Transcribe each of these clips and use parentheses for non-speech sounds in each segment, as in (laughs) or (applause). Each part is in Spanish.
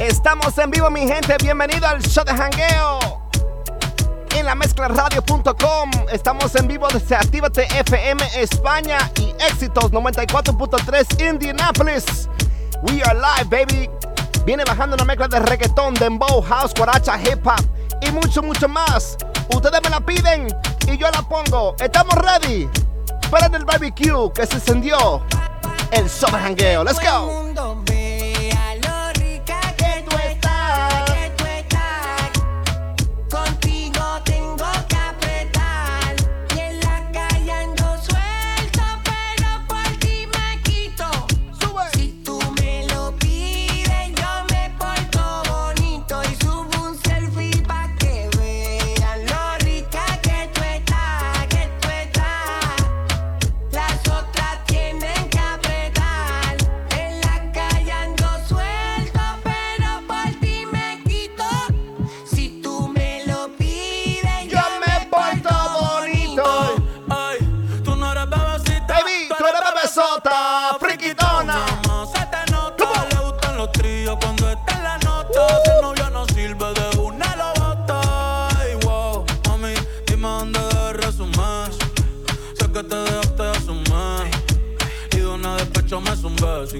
Estamos en vivo, mi gente. Bienvenido al show de jangueo en la mezclaradio.com. Estamos en vivo desde Actívate FM España y Éxitos 94.3 Indianapolis. We are live, baby. Viene bajando una mezcla de reggaetón, dembow, house, guaracha, hip hop y mucho, mucho más. Ustedes me la piden y yo la pongo. Estamos ready para el barbecue que se encendió el summer jangueo. Let's go.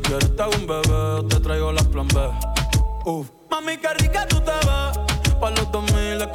Si te hago un bebé, te traigo las plan B. Uf. Mami, qué rica tú te vas Pa' los 2000 es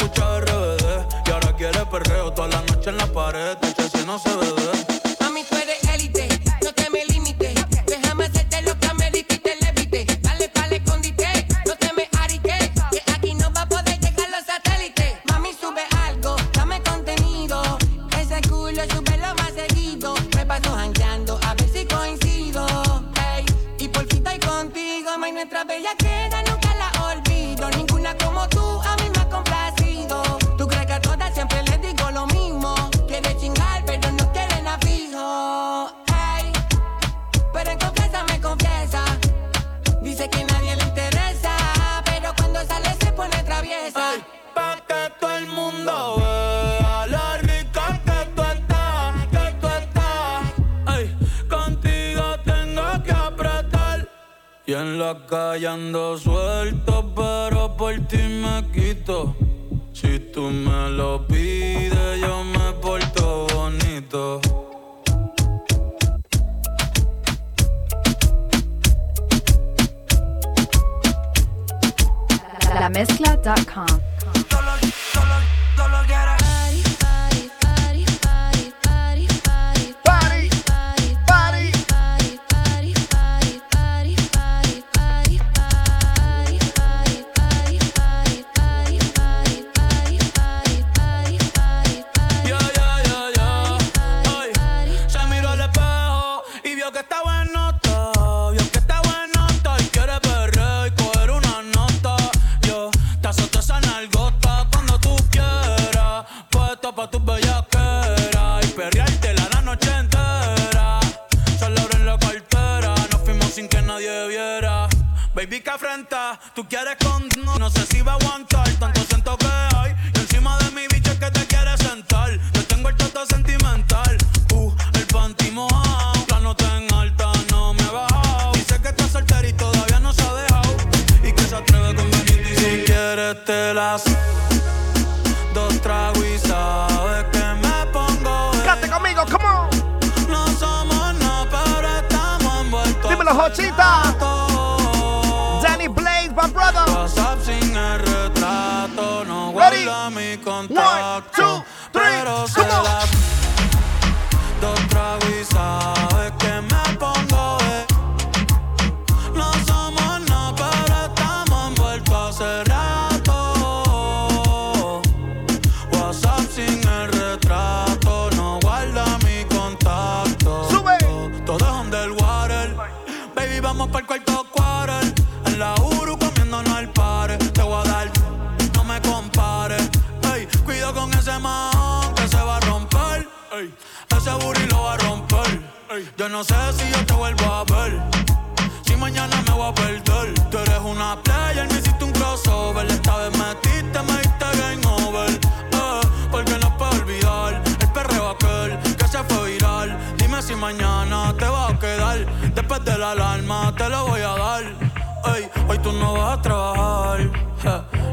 desde la alarma te lo voy a dar. Ey, hoy tú no vas a trabajar.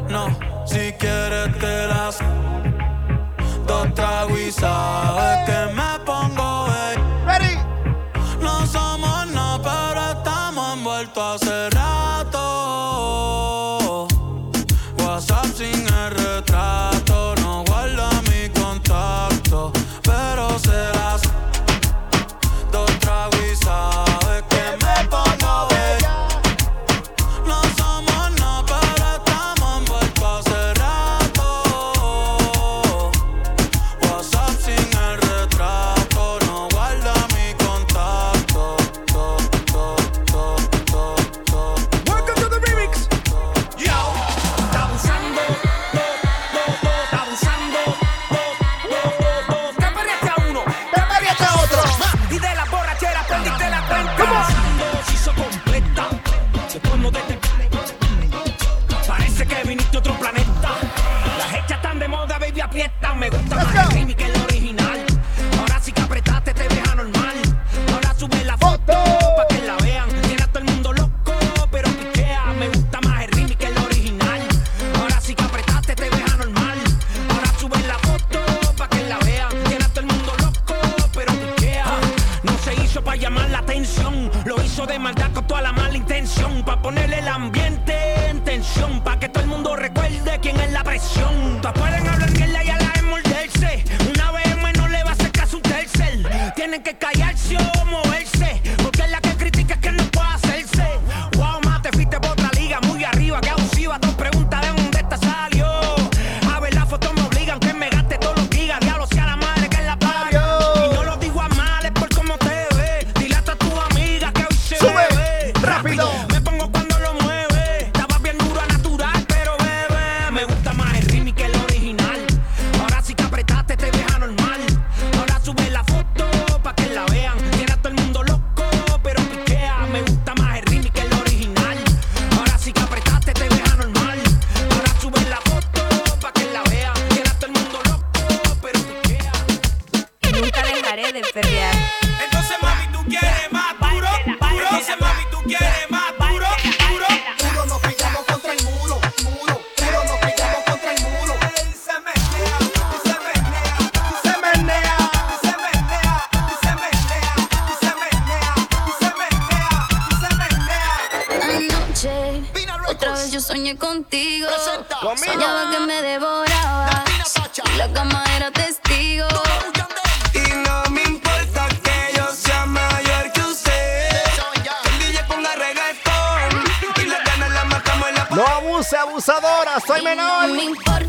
No, si quieres te las dos tragos soy menor.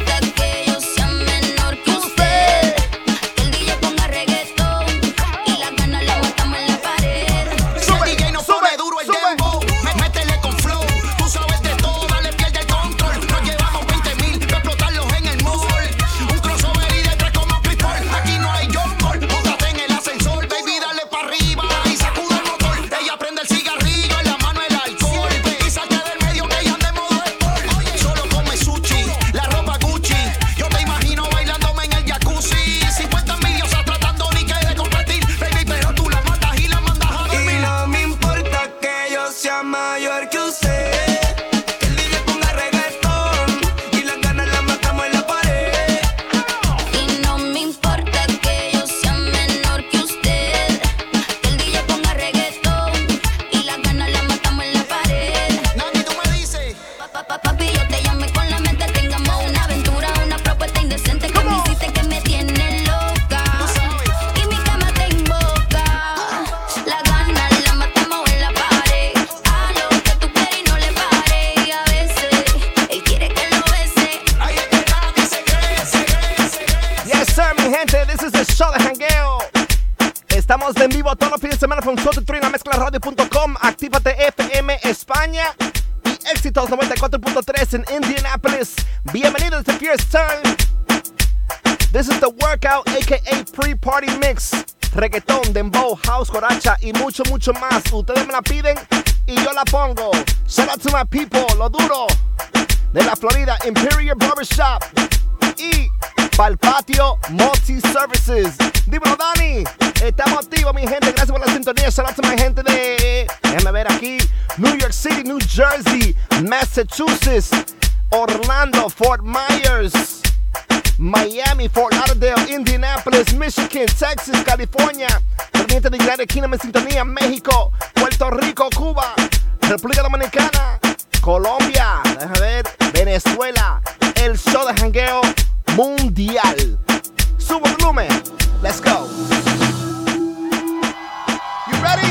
Estamos en vivo todos los fines de semana con Show de mezcla radio.com. Actívate FM España y Éxitos 94.3 en Indianapolis. Bienvenidos a First Time. This is the workout, aka pre-party mix. Reggaetón, dembow, house, coracha y mucho, mucho más. Ustedes me la piden y yo la pongo. Shout to my people, lo duro. De la Florida, Imperial Barbershop. Y para el patio Multi Services. Dímelo, Dani. Estamos activos, mi gente. Gracias por la sintonía. Saludos a mi gente de. Déjame ver aquí. New York City, New Jersey, Massachusetts, Orlando, Fort Myers. Miami, Fort Lauderdale, Indianapolis, Michigan, Texas, California, Pendiente de United Kingdom en sintonía, México, Puerto Rico, Cuba, República Dominicana, Colombia, déjame ver, Venezuela, el show de jangueo mundial. Sube el volumen. Let's go. You ready?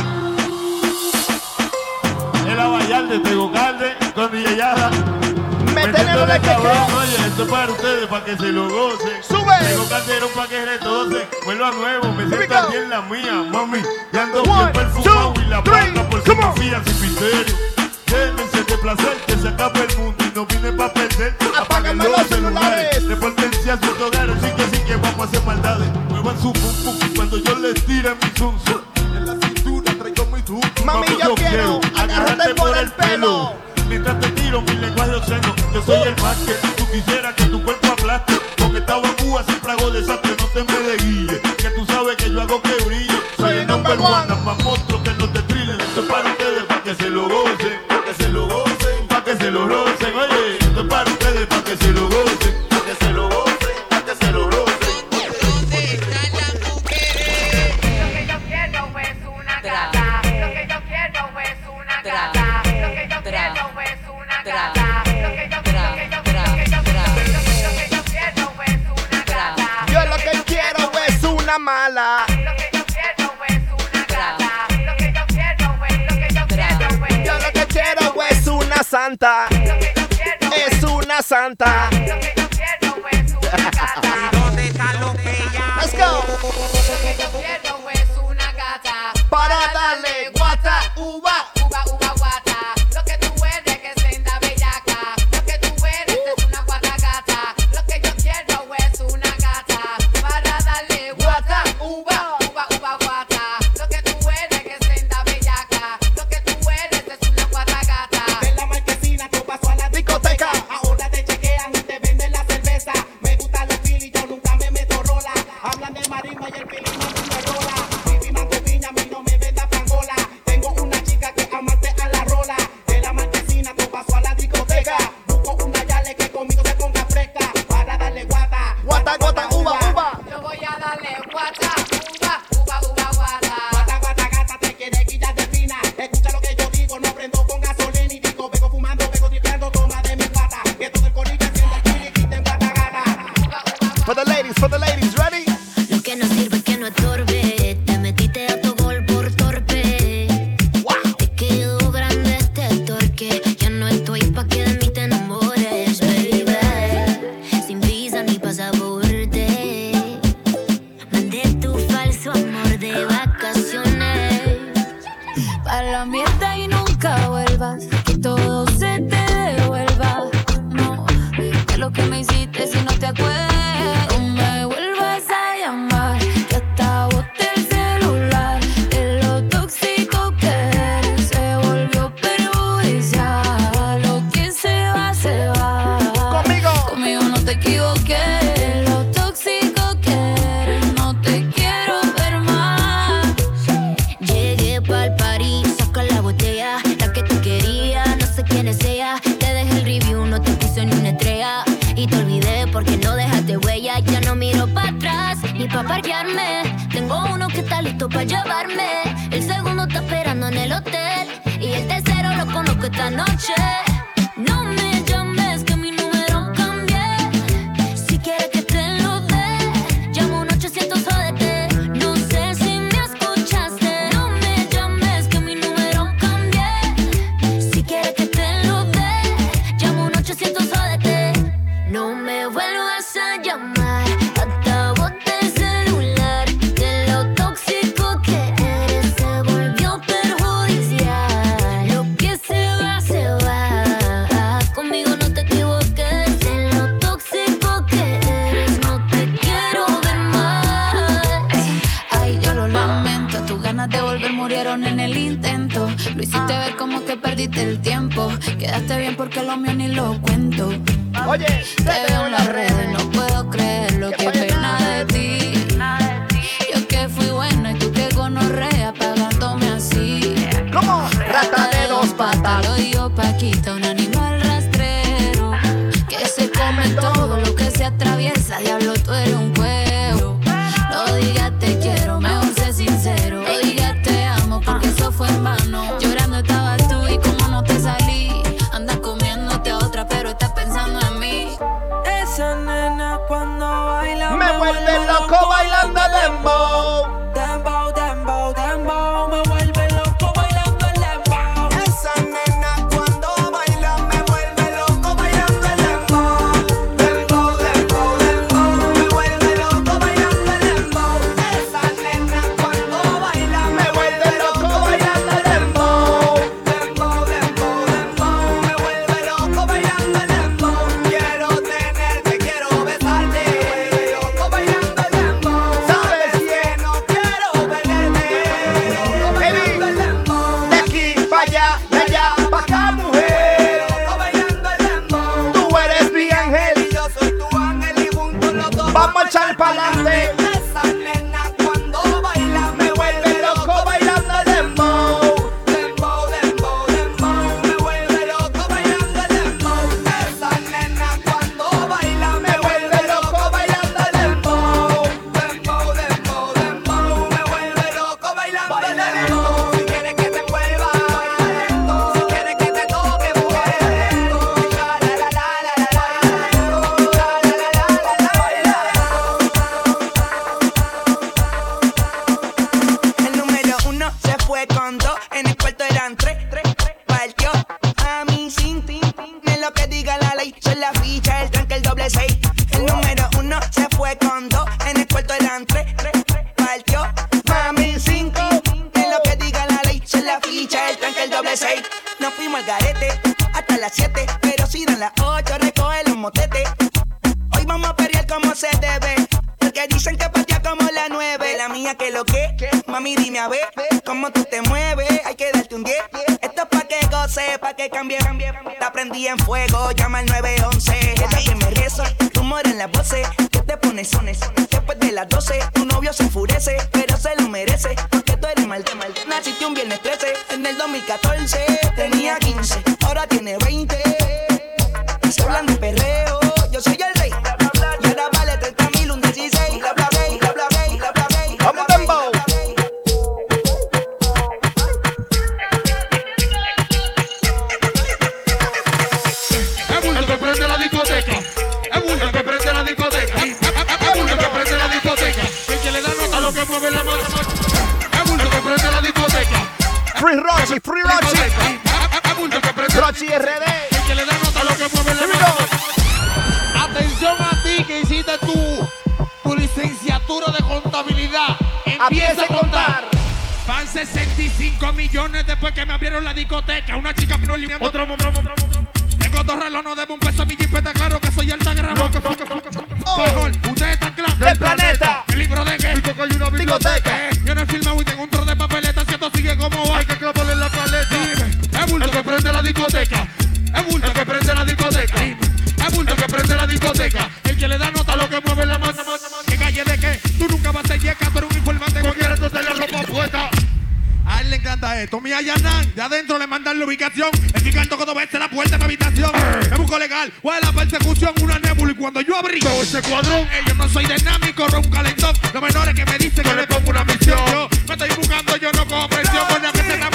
El Abayal de Tegucalde con Villayada. Metenelo de cabrón. Oye, esto es para ustedes, para que se lo gocen. ¡Sube! Tengo caldero para que retose. Vuelvo a nuevo, me siento bien la mía, mami. Ya ando bien perfumado y la boca por si me fías sin misterio. Llévense de placer que se acabe el mundo. No vine pa' perder. Apágame los celulares. Repórtense a sus hogares. Sí que sí que vamos a hacer maldades. Muevan su pum pum cuando yo les tire mi zum En la cintura traigo mi zoom. Mami, yo, quiero agarrarte por el pelo. Mientras te tiro mi lenguaje océano. Yo soy el más que tú quisieras que tu cuerpo aplaste. Con esta vacúa siempre hago desastre. No te me desguille. Que tú sabes que yo hago que brille. Soy el number one. Santa. Que darte un 10. Esto es pa' que goce, pa' que cambie. Te prendí en fuego, llama al 911. Ella que me reza, rumor en las voces. Que te pones sones. Después de las 12, tu novio se enfurece. Pero se lo merece. Porque tú eres mal, mal. Naciste un viernes 13. En el 2014 tenía 15. Ahora tiene 20. Se hablan de perreo, Free Rochi, Free Rochi. Que Rochi RD. El que le da nota a lo que mueve la Here we mano. go. Atención a ti que hiciste tu, tu licenciatura de contabilidad. Empieza a contar. Van 65 millones después que me abrieron la discoteca. Una chica no limpiando. Otro, otro, otro, otro. Tengo dos relojes, no debo un peso a mi jipeta. Claro que soy alta gramo. Mejor, ustedes están claros. Del planeta. El libro de que hay una Discoteca. Eh, Yo no he filmado y tengo un trozo de papeleta. Si esto sigue como va. Bulto que prende la discoteca. Es bulto que prende la discoteca. Es bulto que prende la discoteca. El que le da nota lo que mueve la mano. ¿Qué calle de qué? Tú nunca vas a ser yeca, tú un informante. Cualquiera tú la ropa puesta. A él le encanta esto. Mi Ayanan, de adentro le mandan la ubicación. El cuando vence la puerta de mi habitación. Me busco legal. ¿Cuál es la persecución? Una nébula. Y cuando yo abrí todo ese cuadrón, eh, yo no soy dinámico, un calentón. Los menores que me dicen que le pongo una misión. Yo me estoy buscando, yo no cojo presión. Que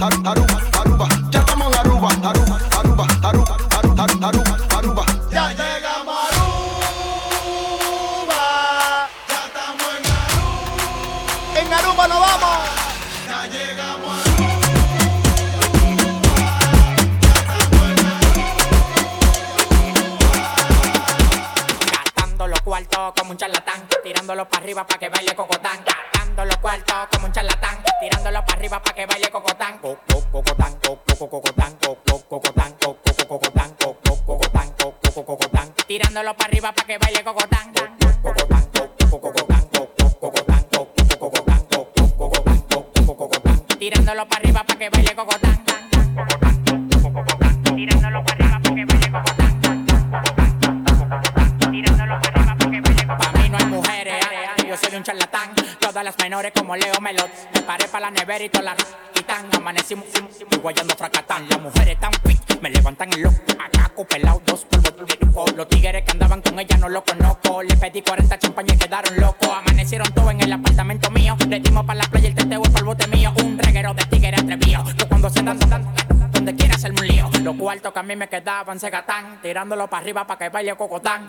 How do? daban, se tirándolo para arriba para que baile cocotán.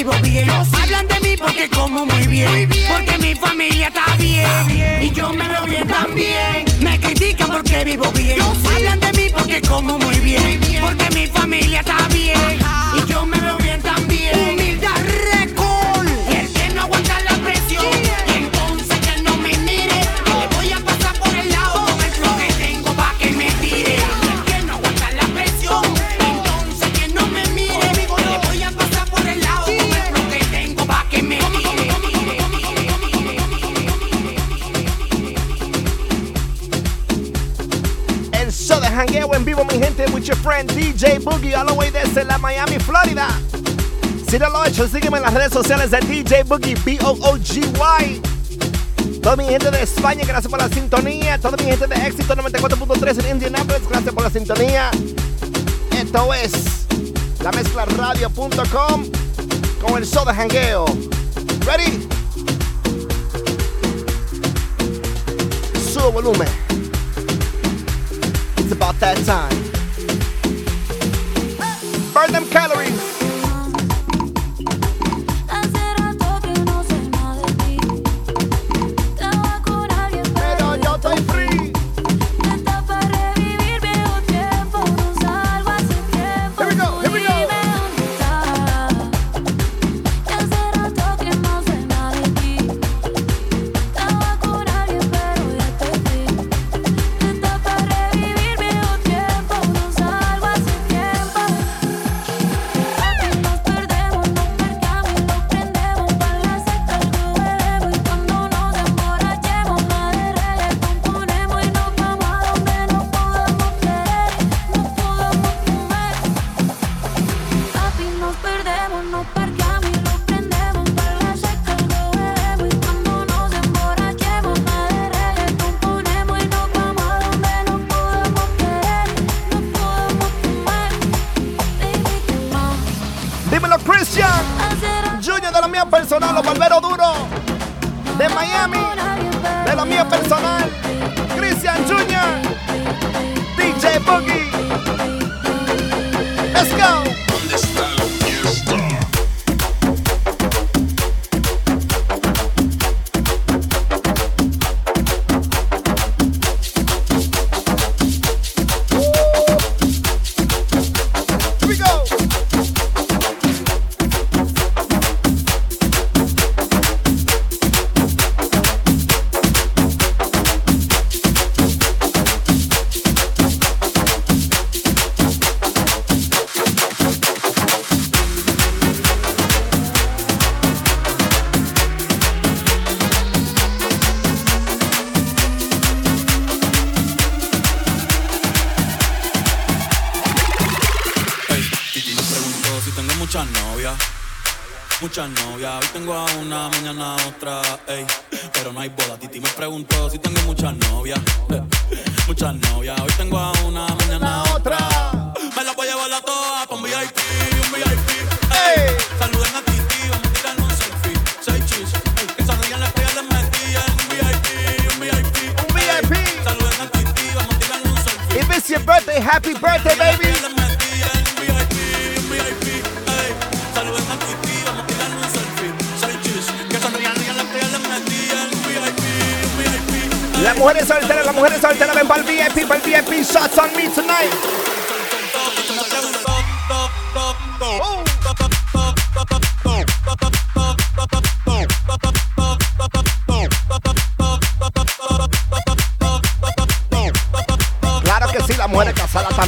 Hablan de mí porque como muy bien. Porque mi familia está bien. Y yo me veo bien también. Me critican porque vivo bien. Hablan de mí porque como muy bien. Porque mi familia está bien. Sígueme en las redes sociales de DJ Boogie, B-O-O-G-Y. Toda mi gente de España, gracias por la sintonía. Toda mi gente de Éxito 94.3 en Indianapolis, gracias por la sintonía. Esto es la mezclaradio.com con el show de jangueo. ¿Ready? Subo volumen. It's about that time. Burn them calories.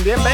También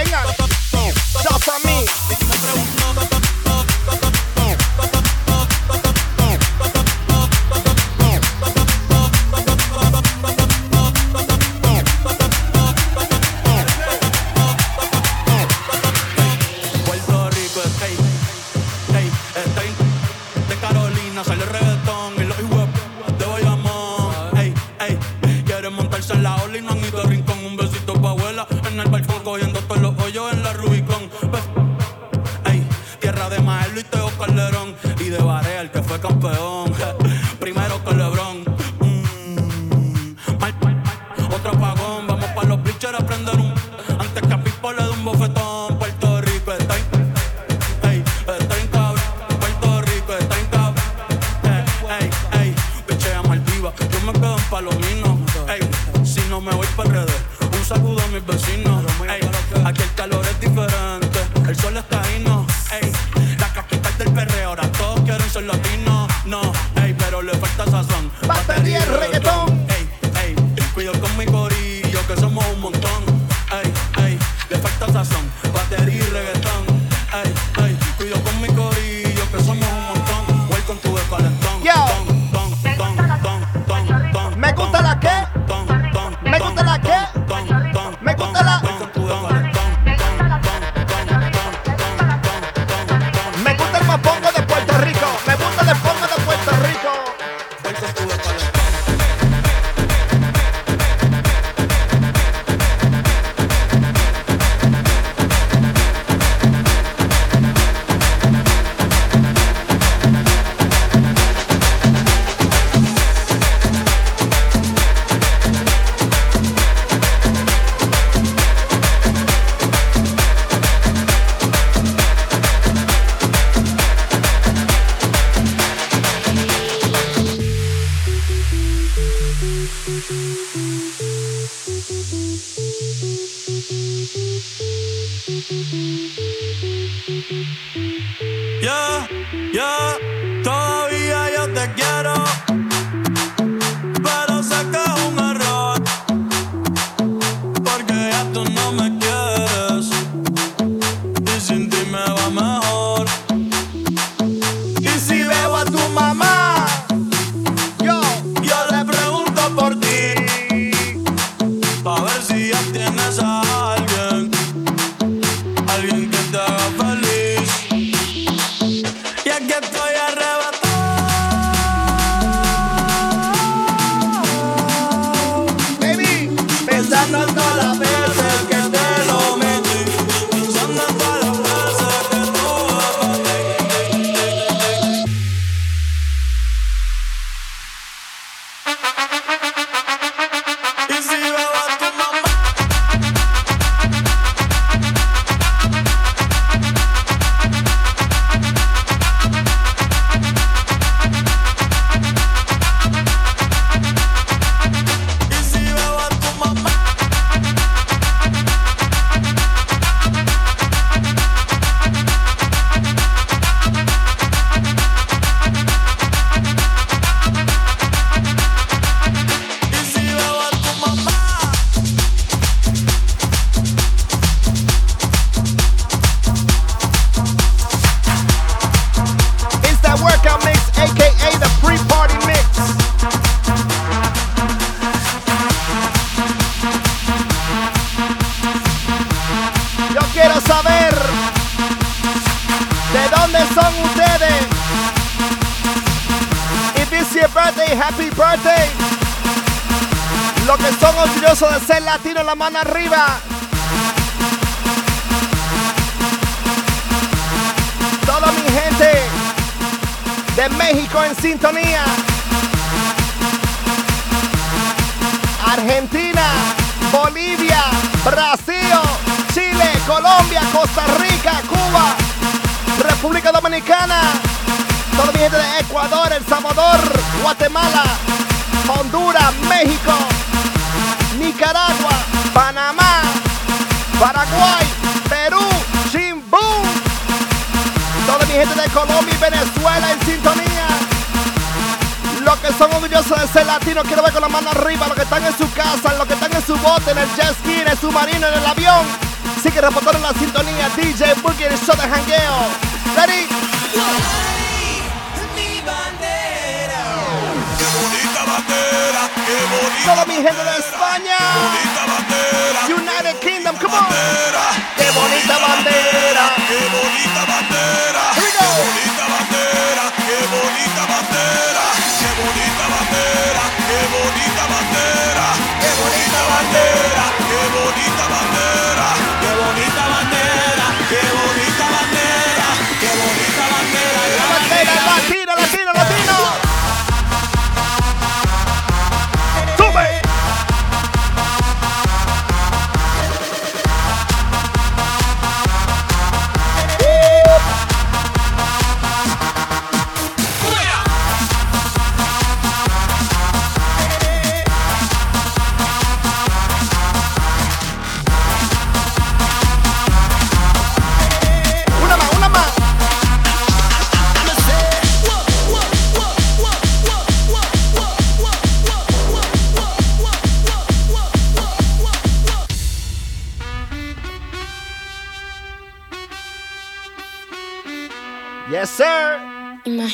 hablando Colombia, Costa Rica, Cuba, República Dominicana, toda mi gente de Ecuador, El Salvador, Guatemala, Honduras, México, Nicaragua, Panamá, Paraguay, Perú, Chimbú, toda mi gente de Colombia y Venezuela en sintonía. Los que son orgullosos de ser latinos, quiero ver con la mano arriba, los que están en su casa, los que están en su bote, en el jet ski, en el submarino, en el avión. Sigue reportando la sintonía DJ Booker Soda Hangueo. Ready? Mi bandera. Qué bonita bandera, qué bonita Todo mi gente de España. Qué bonita bandera, United Kingdom, come on. Qué bonita bandera, qué bonita bandera. Here we. Qué bonita bandera, qué bonita bandera.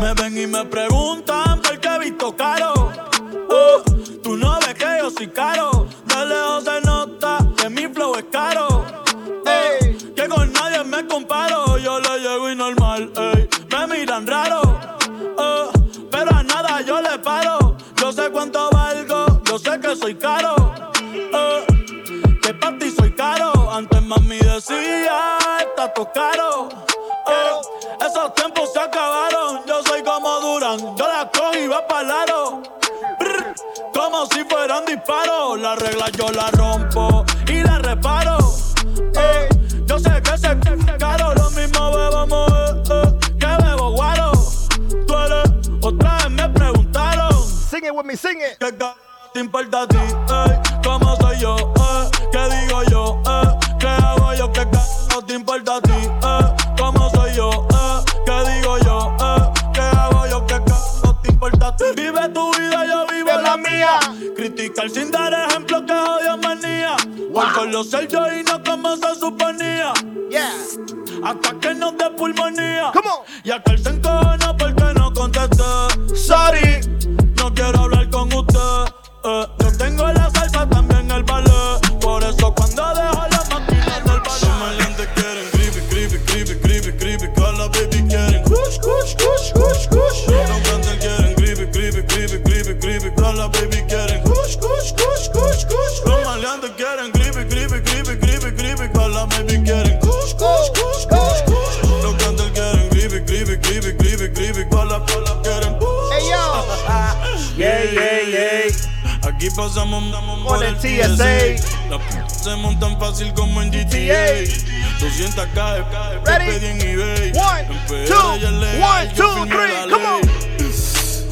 Me ven y me preguntan por qué visto calle Todas baby getting kush, kush, kush, kush, kush. Los maleantes quieren grippy, grippy, grippy, grippy, grippy. Todas las baby quieren kush, kush, kush, kush, kush. Los cantantes getting grippy, grippy, grippy, grippy, grippy. Todas las getting quieren kush. Hey yo. (laughs) yeah, yeah, yeah. Aquí pasamos por el TSA. Las putas se montan fácil como en GTA. 200 cae, cae, pedí en eBay. One, two, one, two, three, come on.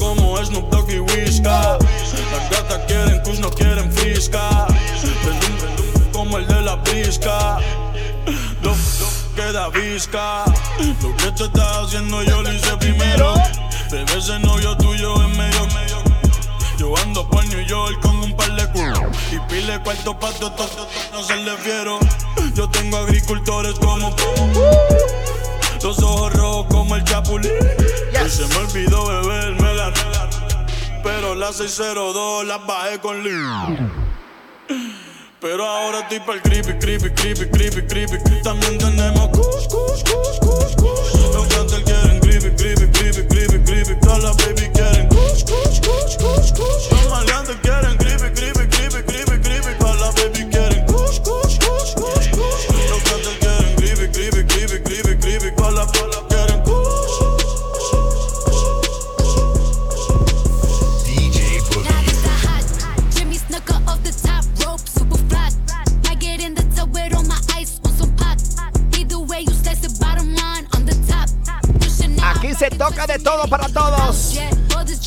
Como Snoop Dogg y Whisca. Las gatas quieren kush, no quieren frisca. Prendum, como el de la brisca. Lo, lo queda visca. Lo que tú estás haciendo yo lo hice primero. Bebé, ese novio tuyo es medio, medio. Yo ando por New York con un par de culos Y pile cuarto pa' to, to, to, no se le fiero Yo tengo agricultores como Los ojos rojos como el chapulín Y se me olvidó beberme la Pero la 602 la bajé con Lee pero ahora estoy pa'l creepy, creepy, creepy, creepy, creepy. También tenemos kush, kush, kush, kush, kush. Los cantantes quieren creepy, creepy, creepy, creepy, creepy. Todas las baby quieren kush, kush, kush, kush, kush. Los maleantes quieren creepy, toca de todo para todos. Yeah, all this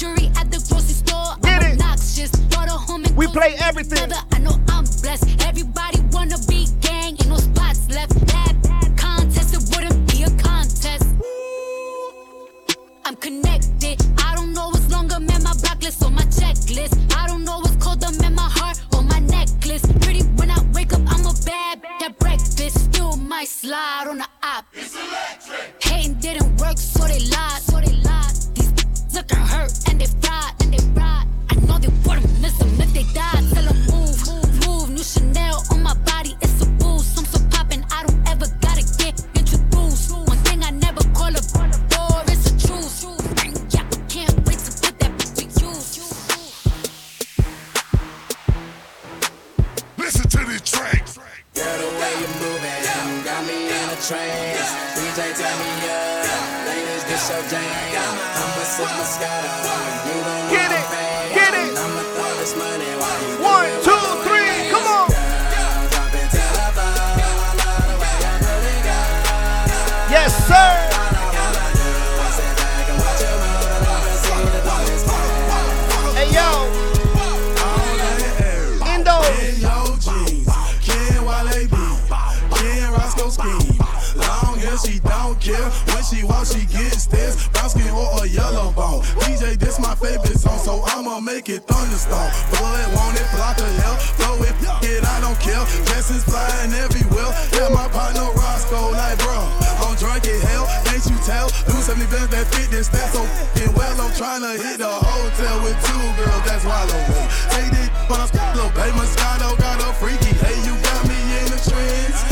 Long as she don't care when she walks, she gets this brown skin or a yellow bone. DJ, this my favorite song, so I'ma make it thunderstorm. Blood want it, block the hell, throw it, it, I don't care. Dresses flying everywhere. Yeah, my partner Roscoe, like bro, I'm drunk as hell, can't you tell? Do 70 bands that fit this stat so f***ing well. I'm tryna hit the hotel with two girls, that's Wallow oh, way. Take this on a baby Moscato got a freaky. Hey, you got me in the trends.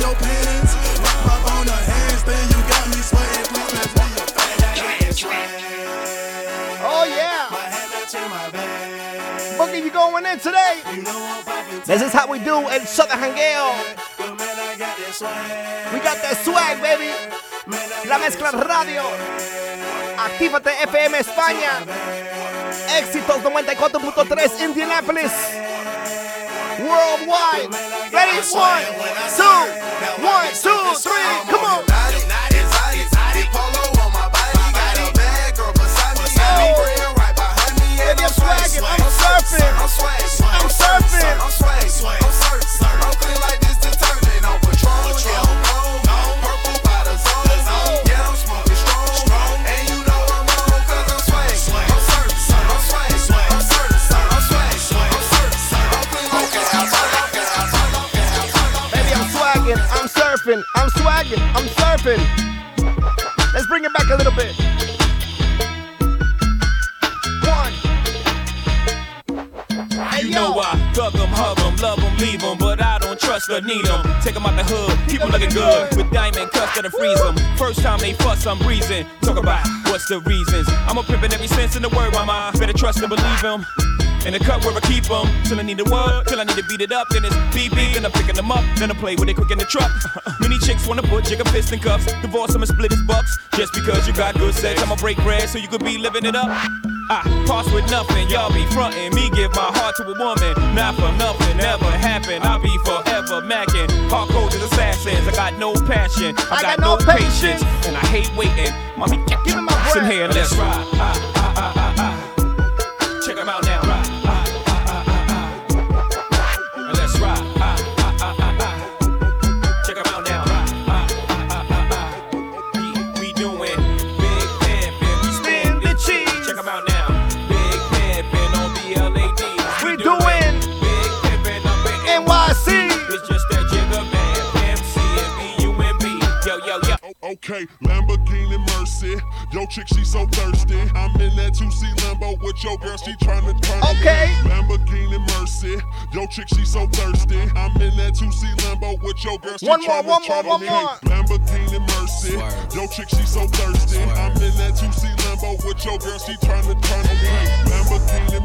Your pants. Pop on handstand, you got me sweating. Please a Oh yeah. Boogie, you going in today? This is how we do el Southern Hangueo. We got that swag, baby. La mezcla radio. Actívate FM España. Éxitos 94.3 Indianapolis. Worldwide. Ready? One, two, one, two, three. Come on. Oh. I'm swagging. I'm surfing. I'm surfing. Surfing. I'm swagging. I'm surfing. Let's bring it back a little bit. One. Hey, You know I thug 'em, hug 'em, love 'em, leave 'em, but I don't trust or need 'em. Take 'em out the hood, keep 'em looking good, with diamond cuffs that'll freeze 'em. First time they fuss, I'm breezing. Talk about what's the reasons. I'm a pimpin' every sense in the word, mama. Better trust and believe believe 'em. In the cup where I keep them. Till I need a word, till I need to beat it up. Then it's beep beep, then I'm picking them up. Then I play with it quick in the truck. (laughs) Many chicks wanna put jigger fist in cuffs. Divorce them and split his bucks. Just because you got good sex, I'ma break bread so you could be living it up. I pass with nothing, y'all be frontin'. Me give my heart to a woman, not for nothing, never happen. I'll be forever macking. Hardcore as assassins, I got no passion, I, got, no patience, and I hate waiting. Mommy, give me my breath. here and let's ride. Ah, ah, Okay, Lamborghini Mercy. Yo, chick, she so thirsty. I'm in that 2C Lambo with your girl, she tryna turn Okay. me. Lamborghini Mercy. Yo, chick, she so thirsty. I'm in that 2C Lambo with your girl, she One more, tryna one more, turn one me. more. Lamborghini Mercy. Yo, chick, she so thirsty. I'm in that 2C Lambo with your girl, she tryna turn me. Lamborghini